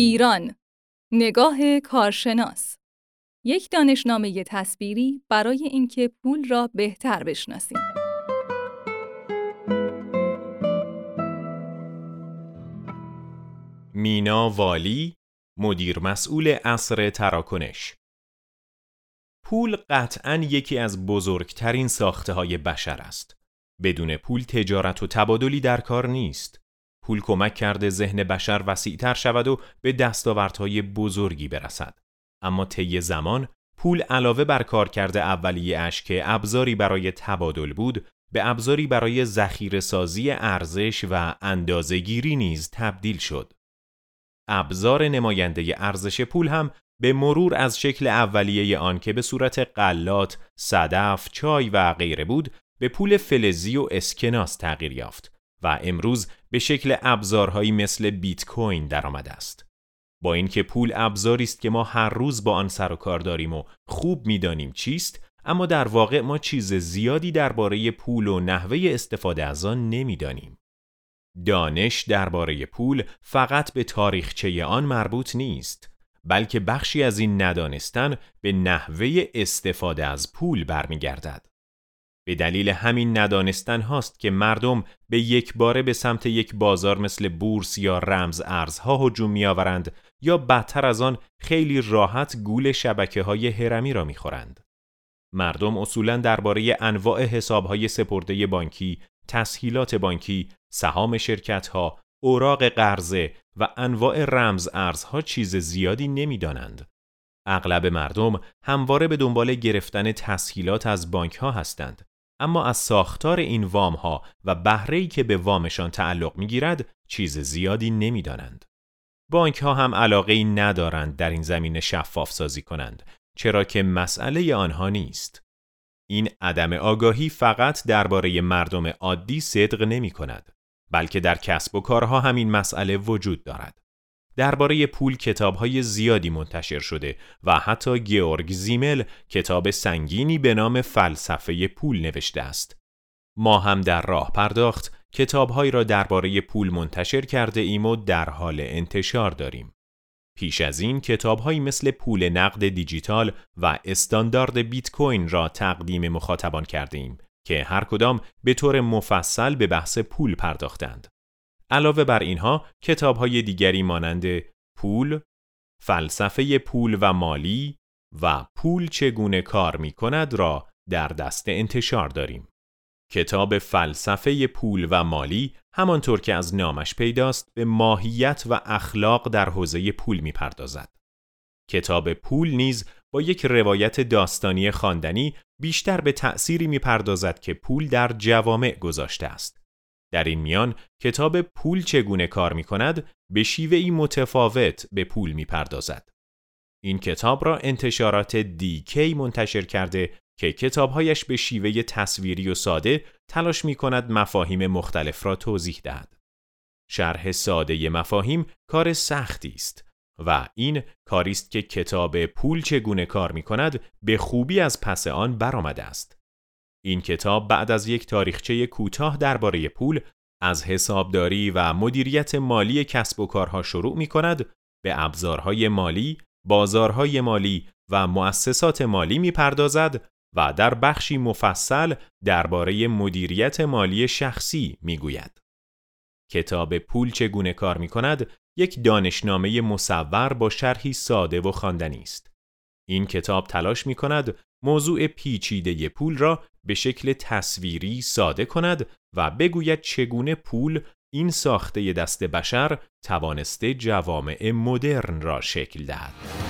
ایران نگاه کارشناس یک دانشنامه تصویری برای اینکه پول را بهتر بشناسیم. مینا والی مدیر مسئول اصر تراکنش پول قطعا یکی از بزرگترین ساخته های بشر است. بدون پول تجارت و تبادلی در کار نیست. پول کمک کرده ذهن بشر وسیعتر شود و به دستاوردهای بزرگی برسد. اما طی زمان پول علاوه بر کار کرده اولیه اش که ابزاری برای تبادل بود به ابزاری برای ذخیره سازی ارزش و اندازهگیری نیز تبدیل شد. ابزار نماینده ارزش پول هم به مرور از شکل اولیه آن که به صورت قلات، صدف، چای و غیره بود به پول فلزی و اسکناس تغییر یافت و امروز به شکل ابزارهایی مثل بیت کوین درآمده است. با اینکه پول ابزاری است که ما هر روز با آن سر و کار داریم و خوب می‌دانیم چیست اما در واقع ما چیز زیادی درباره پول و نحوه استفاده از آن نمی‌دانیم. دانش درباره پول فقط به تاریخچه آن مربوط نیست بلکه بخشی از این ندانستن به نحوه استفاده از پول برمیگردد. به دلیل همین ندانستن هاست که مردم به یک باره به سمت یک بازار مثل بورس یا رمز ارزها هجوم میآورند یا بدتر از آن خیلی راحت گول شبکه های هرمی را می‌خورند. مردم اصولا درباره انواع حسابهای سپرده بانکی، تسهیلات بانکی، سهام شرکت ها، اوراق قرضه و انواع رمز ارزها چیز زیادی نمی‌دانند. اغلب مردم همواره به دنبال گرفتن تسهیلات از بانک ها هستند اما از ساختار این وام ها و بهره‌ای که به وامشان تعلق می‌گیرد چیز زیادی نمی‌دانند. بانک ها هم علاقه ای ندارند در این زمین شفاف سازی کنند چرا که مسئله آنها نیست. این عدم آگاهی فقط درباره مردم عادی صدق نمی کند بلکه در کسب و کارها همین مسئله وجود دارد. درباره پول کتابهای زیادی منتشر شده و حتی گیورگ زیمل کتاب سنگینی به نام فلسفه پول نوشته است. ما هم در راه پرداخت کتابهایی را درباره پول منتشر کرده ایم و در حال انتشار داریم. پیش از این کتابهایی مثل پول نقد دیجیتال و استاندارد بیت کوین را تقدیم مخاطبان کرده ایم که هر کدام به طور مفصل به بحث پول پرداختند. علاوه بر اینها کتابهای دیگری مانند پول، فلسفه پول و مالی و پول چگونه کار می کند را در دست انتشار داریم. کتاب فلسفه پول و مالی همانطور که از نامش پیداست به ماهیت و اخلاق در حوزه پول می پردازد. کتاب پول نیز با یک روایت داستانی خواندنی بیشتر به تأثیری می پردازد که پول در جوامع گذاشته است. در این میان کتاب پول چگونه کار می کند به شیوهی متفاوت به پول می پردازد. این کتاب را انتشارات دیکی منتشر کرده که کتابهایش به شیوه تصویری و ساده تلاش می کند مفاهیم مختلف را توضیح دهد. شرح ساده مفاهیم کار سختی است و این کاری است که کتاب پول چگونه کار می کند به خوبی از پس آن برآمده است. این کتاب بعد از یک تاریخچه کوتاه درباره پول از حسابداری و مدیریت مالی کسب و کارها شروع می کند به ابزارهای مالی، بازارهای مالی و مؤسسات مالی می پردازد و در بخشی مفصل درباره مدیریت مالی شخصی می گوید. کتاب پول چگونه کار می کند یک دانشنامه مصور با شرحی ساده و خواندنی است. این کتاب تلاش می کند موضوع پیچیده پول را به شکل تصویری ساده کند و بگوید چگونه پول این ساخته دست بشر توانسته جوامع مدرن را شکل دهد.